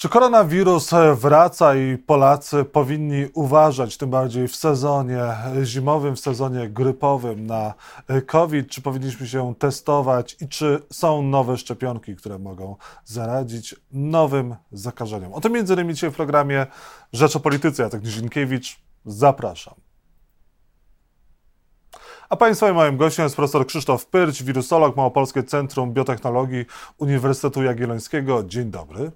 Czy koronawirus wraca i Polacy powinni uważać, tym bardziej w sezonie zimowym, w sezonie grypowym na COVID? Czy powinniśmy się testować i czy są nowe szczepionki, które mogą zaradzić nowym zakażeniom? O tym między innymi dzisiaj w programie Rzecz o Polityce. Jacek Nizinkiewicz, zapraszam. A Państwa i moim gościem jest profesor Krzysztof Pyrć, wirusolog Małopolskie Centrum Biotechnologii Uniwersytetu Jagiellońskiego. Dzień dobry.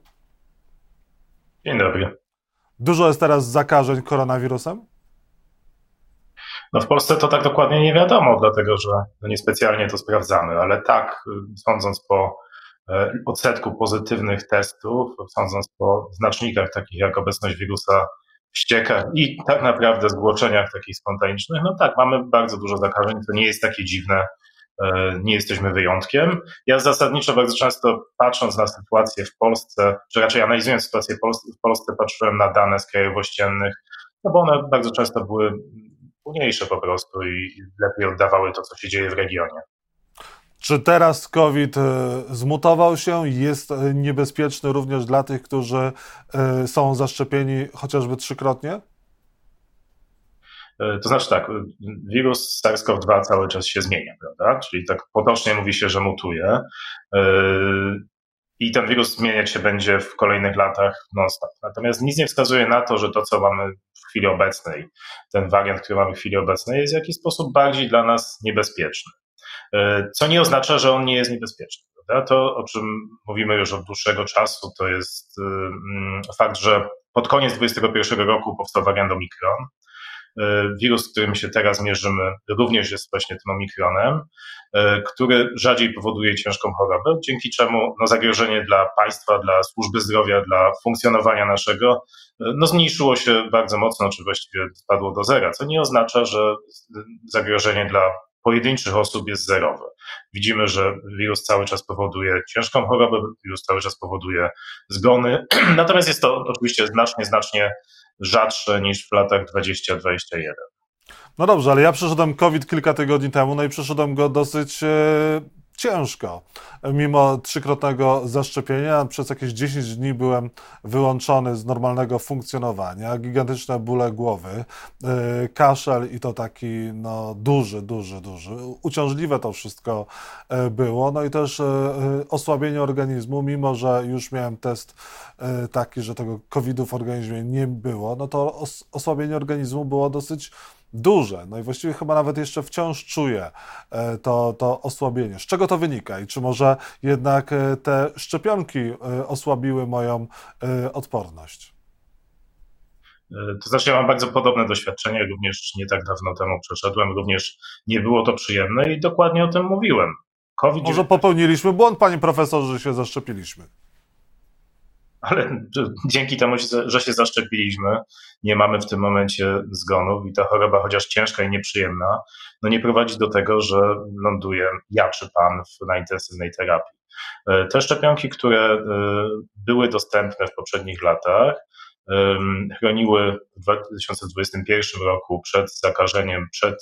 Dzień dobry. Dużo jest teraz zakażeń koronawirusem? No w Polsce to tak dokładnie nie wiadomo, dlatego że no niespecjalnie to sprawdzamy, ale tak, sądząc po e, odsetku pozytywnych testów, sądząc po znacznikach takich jak obecność wirusa w ściekach i tak naprawdę zgłoszeniach takich spontanicznych, no tak, mamy bardzo dużo zakażeń, to nie jest takie dziwne, nie jesteśmy wyjątkiem. Ja zasadniczo bardzo często patrząc na sytuację w Polsce, czy raczej analizując sytuację w Polsce, patrzyłem na dane z krajów ościennych, no bo one bardzo często były mniejsze po prostu i lepiej oddawały to, co się dzieje w regionie. Czy teraz COVID e, zmutował się i jest e, niebezpieczny również dla tych, którzy są zaszczepieni chociażby trzykrotnie? E, to znaczy tak, wirus SARS-CoV-2 cały czas się zmienia, prawda? Czyli tak potocznie mówi się, że mutuje. E, I ten wirus zmieniać się będzie w kolejnych latach non-stop. Natomiast nic nie wskazuje na to, że to, co mamy w chwili obecnej, ten wariant, który mamy w chwili obecnej, jest w jakiś sposób bardziej dla nas niebezpieczny. E, co nie oznacza, że on nie jest niebezpieczny. Prawda? To, o czym mówimy już od dłuższego czasu, to jest mm, fakt, że pod koniec 2021 roku powstał wariant Omikron, wirus, z którym się teraz mierzymy, również jest właśnie tym omikronem, e, który rzadziej powoduje ciężką chorobę, dzięki czemu no, zagrożenie dla państwa, dla służby zdrowia, dla funkcjonowania naszego e, no, zmniejszyło się bardzo mocno, czy właściwie spadło do zera, co nie oznacza, że zagrożenie dla pojedynczych osób jest zerowe. Widzimy, że wirus cały czas powoduje ciężką chorobę, wirus cały czas powoduje zgony, natomiast jest to oczywiście znacznie, znacznie rzadsze niż w latach 20-21. No dobrze, ale ja przeszedłem COVID kilka tygodni temu, no i przeszedłem go dosyć e, ciężko. Mimo trzykrotnego zaszczepienia, przez jakieś 10 dni byłem wyłączony z normalnego funkcjonowania, gigantyczne bóle głowy, yy, kaszel i to taki no, duży, duży, duży. Uciążliwe to wszystko yy, było, no i też yy, osłabienie organizmu, mimo że już miałem test taki, że tego COVID-u w organizmie nie było, no to os osłabienie organizmu było dosyć duże. No i właściwie chyba nawet jeszcze wciąż czuję e, to, to osłabienie. Z czego to wynika i czy może jednak e, te szczepionki e, osłabiły moją odporność? To znaczy, ja mam bardzo podobne doświadczenie, również nie tak dawno temu przeszedłem, również nie było to przyjemne i dokładnie o tym mówiłem. COVID Może popełniliśmy błąd, panie profesorze, że się zaszczepiliśmy ale dzięki temu, że się zaszczepiliśmy, nie mamy w tym momencie zgonów i ta choroba, chociaż ciężka i nieprzyjemna, no nie prowadzi do tego, że ląduje ja czy pan na intensywnej terapii. E, te szczepionki, które e, były dostępne w poprzednich latach, chroniły w 2021 roku przed zakażeniem, przed,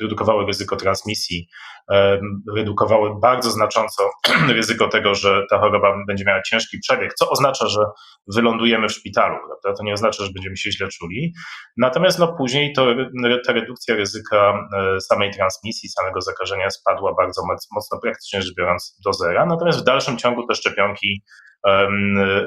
redukowały ryzyko transmisji, redukowały bardzo znacząco ryzyko tego, że ta choroba będzie miała ciężki przebieg, co oznacza, że wylądujemy w szpitalu, prawda? To nie oznacza, że będziemy się źle czuli. Natomiast no, później to, ta redukcja ryzyka e, samej transmisji, samego zakażenia spadła bardzo mocno, praktycznie rzecz biorąc, do zera. Natomiast w dalszym ciągu te szczepionki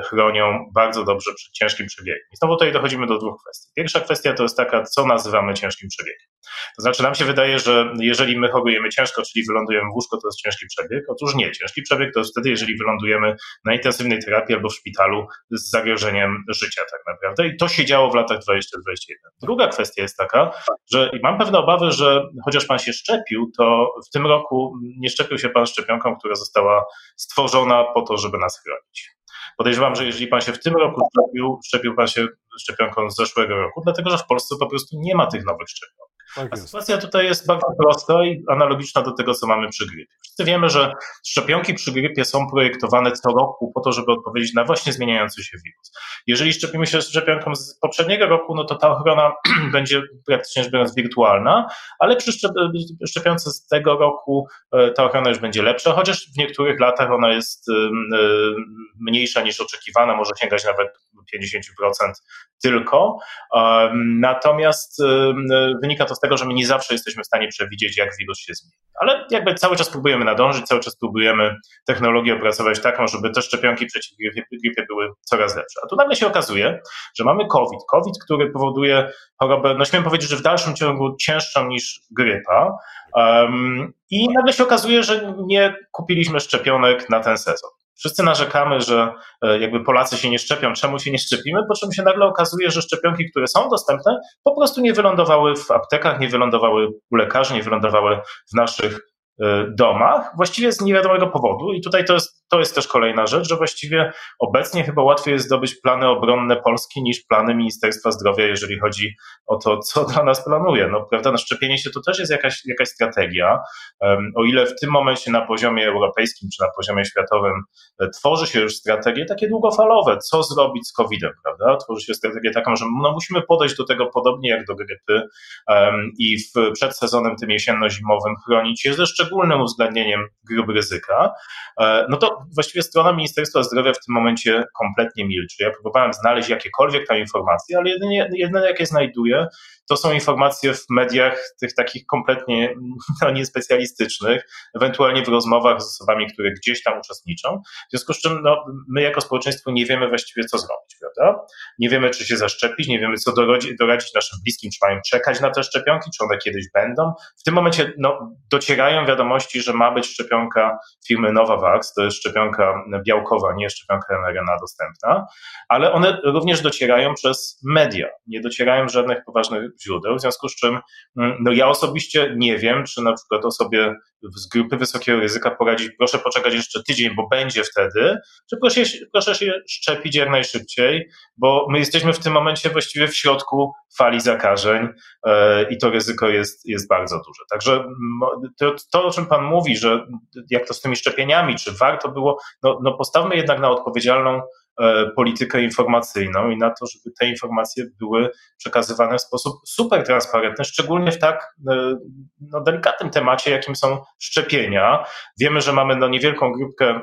chronią bardzo dobrze przed ciężkim przebiegiem. I znowu tutaj dochodzimy do dwóch kwestii. Pierwsza kwestia to jest taka, co nazywamy ciężkim przebiegiem. To znaczy, nam się wydaje, że jeżeli my chorujemy ciężko, czyli wylądujemy w łóżko, to jest ciężki przebieg. Otóż nie. Ciężki przebieg to jest wtedy, jeżeli wylądujemy na intensywnej terapii albo w szpitalu z zagrożeniem życia, tak naprawdę. I to się działo w latach 2021. Druga kwestia jest taka, że mam pewne obawy, że chociaż pan się szczepił, to w tym roku nie szczepił się pan szczepionką, która została stworzona po to, żeby nas chronić. Podejrzewam, że jeżeli pan się w tym roku szczepił, szczepił pan się szczepionką z zeszłego roku, dlatego że w Polsce po prostu nie ma tych nowych szczepionek. Tak sytuacja tutaj jest bardzo prosta i analogiczna do tego, co mamy przy grypie. Wszyscy wiemy, że szczepionki przy grypie są projektowane co roku po to, żeby odpowiedzieć na właśnie zmieniający się wirus. Jeżeli szczepimy się szczepionką z poprzedniego roku, no to ta ochrona będzie praktycznie rzecz biorąc wirtualna, ale przy szczepionce z tego roku e, ta ochrona już będzie lepsza, chociaż w niektórych latach ona jest e, mniejsza niż oczekiwana, może sięgać nawet 50% tylko. Natomiast wynika to z tego, że my nie zawsze jesteśmy w stanie przewidzieć, jak wirus się zmieni. Ale jakby cały czas próbujemy nadążyć, cały czas próbujemy technologię opracować taką, żeby te szczepionki przeciw grypie były coraz lepsze. A tu nagle się okazuje, że mamy COVID. COVID, który powoduje chorobę, no śmiem powiedzieć, że w dalszym ciągu cięższą niż grypa. Um, I nagle się okazuje, że nie kupiliśmy szczepionek na ten sezon. Wszyscy narzekamy, że e, jakby Polacy się nie szczepią, czemu się nie szczepimy, po czym się nagle okazuje, że szczepionki, które są dostępne, po prostu nie wylądowały w aptekach, nie wylądowały u lekarzy, nie wylądowały w naszych e, domach, właściwie z niewiadomego powodu. I tutaj to jest to jest też kolejna rzecz, że właściwie obecnie chyba łatwiej jest zdobyć plany obronne Polski niż plany Ministerstwa Zdrowia, jeżeli chodzi o to, co dla nas planuje. No, prawda, na szczepienie się to też jest jakaś, jakaś strategia. O ile w tym momencie na poziomie europejskim czy na poziomie światowym e, tworzy się już strategie takie długofalowe, co zrobić z COVID-em, prawda? Tworzy się strategię taką, że no, musimy podejść do tego podobnie jak do grypy i w, przed sezonem tym jesienno-zimowym chronić się ze szczególnym uwzględnieniem grup ryzyka. E, no to właściwie strona Ministerstwa Zdrowia w tym momencie kompletnie milczy. Ja próbowałem znaleźć jakiekolwiek tam informacje, ale jedynie, jedyne jakie znajduję, to są informacje w mediach tych takich kompletnie no, niespecjalistycznych, ewentualnie w rozmowach z osobami, które gdzieś tam uczestniczą. W związku z czym no, my jako społeczeństwo nie wiemy właściwie, co zrobić, prawda? Nie wiemy, czy się zaszczepić, nie wiemy, co doradzić, naszym bliskim, czy mają czekać na te szczepionki, czy one kiedyś będą. W tym momencie no, docierają wiadomości, że ma być szczepionka firmy Novavax, to jest szczepionka białkowa, nie szczepionka mRNA dostępna, ale one również docierają przez media. Nie docierają żadnych poważnych źródeł, w związku z czym mm, no ja osobiście nie wiem, czy na przykład osobie z grupy wysokiego ryzyka poradzić, proszę poczekać jeszcze tydzień, bo będzie wtedy, czy proszę, proszę się szczepić jak najszybciej, bo my jesteśmy w tym momencie właściwie w środku fali zakażeń e, i to ryzyko jest, jest bardzo duże. Także to, to, o czym Pan mówi, że jak to z tymi szczepieniami, czy warto było, no, no postawmy jednak na odpowiedzialną politykę informacyjną i na to, żeby te informacje były przekazywane w sposób super transparentny, szczególnie w tak e, no, delikatnym temacie, jakim są szczepienia. Wiemy, że mamy no, niewielką grupkę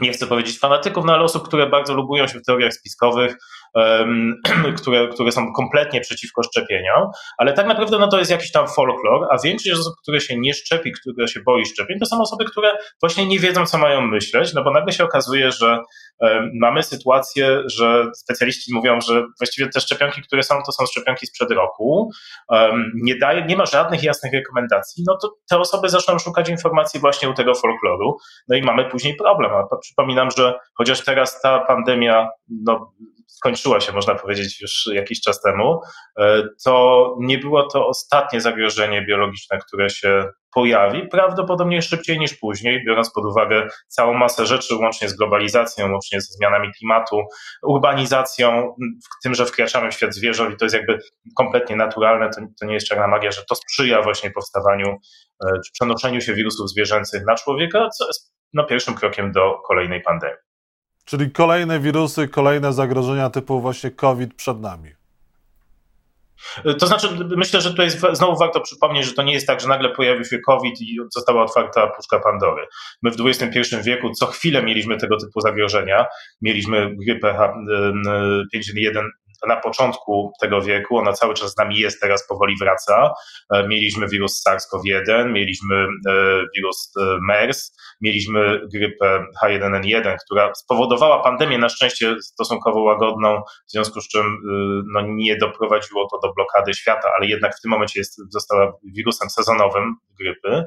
nie chcę powiedzieć fanatyków, no ale osób, które bardzo lubują się w teoriach spiskowych, które, które są kompletnie przeciwko szczepieniom, ale tak naprawdę no, to jest jakiś tam folklor, a większość osób, które się nie szczepi, które się boi szczepień, to są osoby, które właśnie nie wiedzą, co mają myśleć, no bo nagle się okazuje, że mamy sytuację, że specjaliści mówią, że właściwie te szczepionki, które są, to są szczepionki sprzed roku, nie, daje, nie ma żadnych jasnych rekomendacji, no to te osoby zaczną szukać informacji właśnie u tego folkloru, no i mamy później problem, a przypominam, że chociaż teraz ta pandemia no, skończyła się, można powiedzieć, już jakiś czas temu, e, to nie było to ostatnie zagrożenie biologiczne, które się pojawi, prawdopodobnie szybciej niż później, biorąc pod uwagę całą masę rzeczy, łącznie z globalizacją, łącznie ze zmianami klimatu, urbanizacją, w tym, że wkraczamy w świat zwierząt i to jest jakby kompletnie naturalne, to, to nie jest czarna magia, że to sprzyja właśnie powstawaniu e, czy przenoszeniu się wirusów zwierzęcych na człowieka, co jest no, pierwszym krokiem do kolejnej pandemii. Czyli kolejne wirusy, kolejne zagrożenia typu właśnie COVID przed nami. To znaczy, myślę, że tutaj znowu warto przypomnieć, że to nie jest tak, że nagle pojawił się COVID i została otwarta puszka Pandory. My w XXI wieku co chwilę mieliśmy tego typu zagrożenia. Mieliśmy grypę H5N1 na początku tego wieku, ona cały czas z nami jest, teraz powoli wraca. E, mieliśmy wirus SARS-CoV-1, mieliśmy e, wirus e, MERS, mieliśmy grypę H1N1, która spowodowała pandemię, na szczęście stosunkowo łagodną, w związku z czym no, nie doprowadziło to do blokady świata, ale jednak w tym momencie jest, została wirusem sezonowym grypy.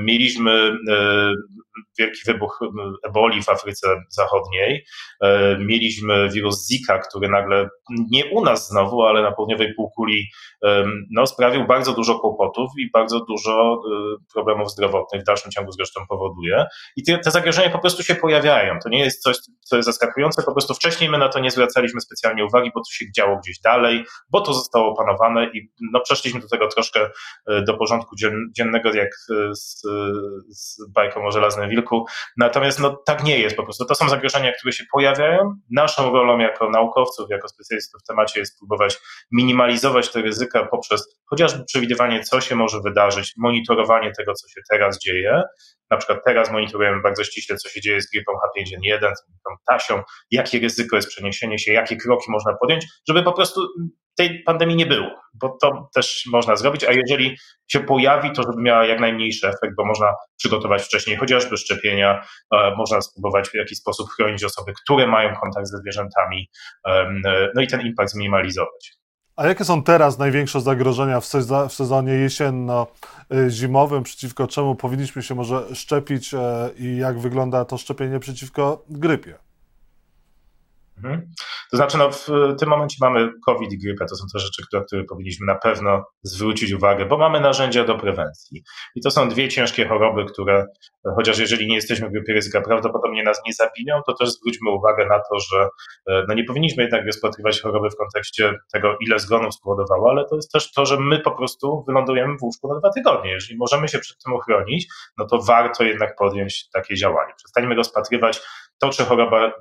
Mieliśmy wielki wybuch eboli w Afryce Zachodniej, mieliśmy wirus Zika, który nagle nie u nas znowu, ale na południowej półkuli no, sprawił bardzo dużo kłopotów i bardzo dużo problemów zdrowotnych w dalszym ciągu zresztą powoduje. I te, te zagrożenia po prostu się pojawiają. To nie jest coś, co jest zaskakujące, po prostu wcześniej my na to nie zwracaliśmy specjalnie uwagi, bo to się działo gdzieś dalej, bo to zostało opanowane i no, przeszliśmy do tego troszkę do porządku dziennego, jak z, z bajką o żelaznym. Natomiast no, tak nie jest po prostu. To są zagrożenia, które się pojawiają. Naszą rolą jako naukowców, jako specjalistów w temacie jest próbować minimalizować te ryzyka poprzez chociażby przewidywanie, co się może wydarzyć, monitorowanie tego, co się teraz dzieje. Na przykład teraz monitorujemy bardzo ściśle, co się dzieje z grypą H5N1, z grypą Tasią, jakie ryzyko jest przeniesienie się, jakie kroki można podjąć, żeby po prostu tej pandemii nie było, bo to też można zrobić, a jeżeli się pojawi, to żeby miała jak najmniejszy efekt, bo można przygotować wcześniej chociażby szczepienia, e, można spróbować w jakiś sposób chronić osoby, które mają kontakt ze zwierzętami, no i ten impact zminimalizować. A jakie są teraz największe zagrożenia w, sezonie jesienno-zimowym, przeciwko czemu powinniśmy się może szczepić e, i jak wygląda to szczepienie przeciwko grypie? Mhm. To znaczy, no, w tym momencie mamy COVID i grypę, to są te rzeczy, na które powinniśmy na pewno zwrócić uwagę, bo mamy narzędzia do prewencji. I to są dwie ciężkie choroby, które, chociaż jeżeli nie jesteśmy w grupie ryzyka, prawdopodobnie nas nie zabiją, to też zwróćmy uwagę na to, że e, no, nie powinniśmy jednak rozpatrywać choroby w kontekście tego, ile zgonów spowodowało, ale to jest też to, że my po prostu wylądujemy w łóżku na dwa tygodnie. Jeżeli możemy się przed tym uchronić, no to warto jednak podjąć takie działanie. Przestańmy rozpatrywać to, czy choroba y,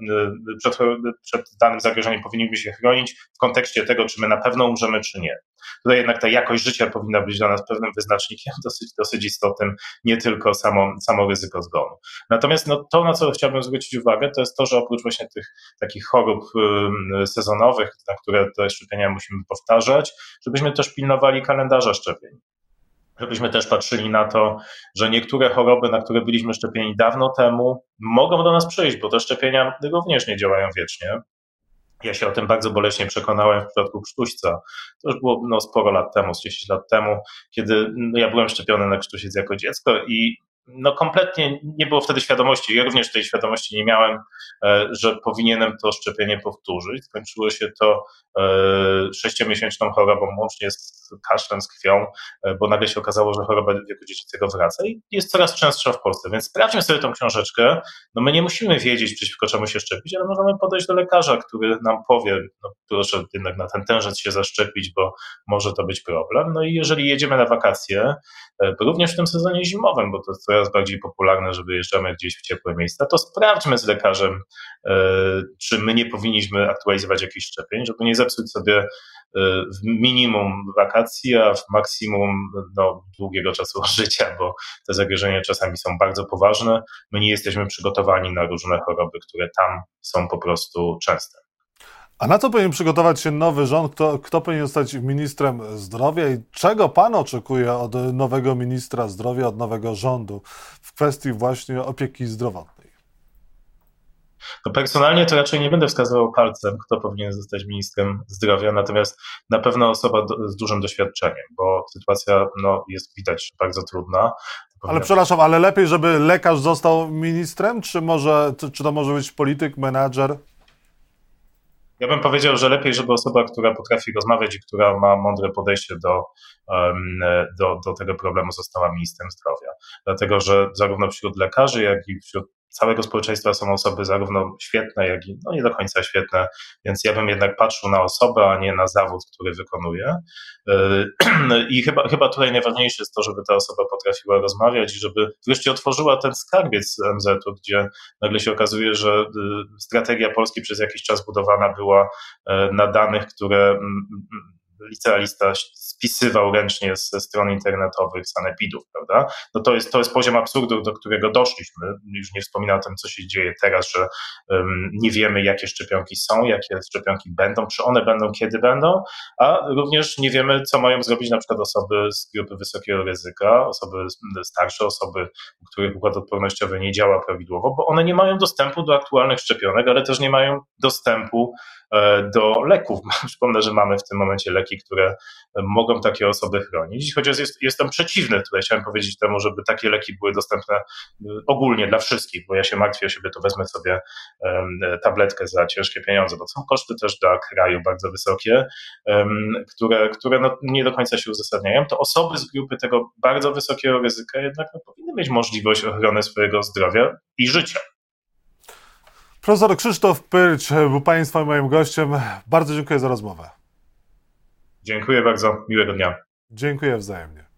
przed, przed danym zagrożeniem powinniśmy się chronić w kontekście tego, czy my na pewno umrzemy, czy nie. Tutaj jednak ta jakość życia powinna być dla nas pewnym wyznacznikiem dosyć, dosyć istotnym, nie tylko samo, samo ryzyko zgonu. Natomiast no, to, na co chciałbym zwrócić uwagę, to jest to, że oprócz właśnie tych takich chorób y, sezonowych, na które te szczepienia musimy powtarzać, żebyśmy też pilnowali kalendarza szczepień żebyśmy też patrzyli na to, że niektóre choroby, na które byliśmy szczepieni dawno temu, mogą do nas przyjść, bo te szczepienia również nie działają wiecznie. Ja się o tym bardzo boleśnie przekonałem w przypadku krztuśca. To już było no, sporo lat temu, z 10 lat temu, kiedy no, ja byłem szczepiony na krztusiec jako dziecko i no kompletnie nie było wtedy świadomości, ja również tej świadomości nie miałem, e, że powinienem to szczepienie powtórzyć. Skończyło się to e, sześciomiesięczną chorobą, łącznie z kaszlem, z krwią, e, bo nagle się okazało, że choroba wieku dziecięcego wraca i jest coraz częstsza w Polsce. Więc sprawdźmy sobie tą książeczkę. No my nie musimy wiedzieć, przeciwko czemu się szczepić, ale możemy podejść do lekarza, który nam powie, no proszę jednak na ten tężec się zaszczepić, bo może to być problem. No i jeżeli jedziemy na wakacje, również w tym sezonie zimowym, bo to jest coraz bardziej popularne, że wyjeżdżamy gdzieś w ciepłe miejsca, to sprawdźmy z lekarzem, e, czy my nie powinniśmy aktualizować jakichś szczepień, żeby nie zepsuć sobie e, w minimum wakacji, a w maksimum no, długiego czasu życia, bo te zagrożenia czasami są bardzo poważne. My nie jesteśmy przygotowani na różne choroby, które tam są po prostu częste. A na co powinien przygotować się nowy rząd? Kto, kto powinien zostać ministrem zdrowia i czego pan oczekuje od nowego ministra zdrowia, od nowego rządu w kwestii właśnie opieki zdrowotnej? No personalnie to raczej nie będę wskazywał palcem, kto powinien zostać ministrem zdrowia, natomiast na pewno osoba do, z dużym doświadczeniem, bo sytuacja no, jest widać bardzo trudna. Ale przepraszam, ale lepiej, żeby lekarz został ministrem, czy, może, czy to może być polityk, menadżer? Ja bym powiedział, że lepiej, żeby osoba, która potrafi rozmawiać i która ma mądre podejście do, do, do tego problemu, została ministrem zdrowia. Dlatego, że zarówno wśród lekarzy, jak i wśród całego społeczeństwa są osoby zarówno świetne, jak i no nie do końca świetne, więc ja bym jednak patrzył na osobę, a nie na zawód, który wykonuje. Yy, I chyba, chyba tutaj najważniejsze jest to, żeby ta osoba potrafiła rozmawiać i żeby wreszcie otworzyła ten skarbiec MZ-u, gdzie nagle się okazuje, że yy, strategia Polski przez jakiś czas budowana była yy, na danych, które mm, mm, licealista spisywał ręcznie ze stron internetowych sanepidów, prawda? No to jest, to jest poziom absurdu, do którego doszliśmy. Już nie wspominam o tym, co się dzieje teraz, że um, nie wiemy, jakie szczepionki są, jakie szczepionki będą, czy one będą, kiedy będą, a również nie wiemy, co mają zrobić na przykład osoby z grupy wysokiego ryzyka, osoby starsze, osoby, u których układ odpornościowy nie działa prawidłowo, bo one nie mają dostępu do aktualnych szczepionek, ale też nie mają dostępu e, do leków. Przypomnę, że mamy w tym momencie leki leki, które mogą takie osoby chronić. Chociaż jest, jestem przeciwny, tutaj chciałem powiedzieć temu, żeby takie leki były dostępne y, ogólnie dla wszystkich, bo ja się martwię o siebie, to wezmę sobie tabletkę za ciężkie pieniądze, bo są koszty też dla kraju bardzo wysokie, które, które no nie do końca się uzasadniają. To osoby z grupy tego bardzo wysokiego ryzyka jednak no, powinny mieć możliwość ochrony swojego zdrowia i życia. Profesor Krzysztof Pyrć był Państwa moim gościem. Bardzo dziękuję za rozmowę. Dziękuję bardzo. Miłego dnia. Dziękuję wzajemnie.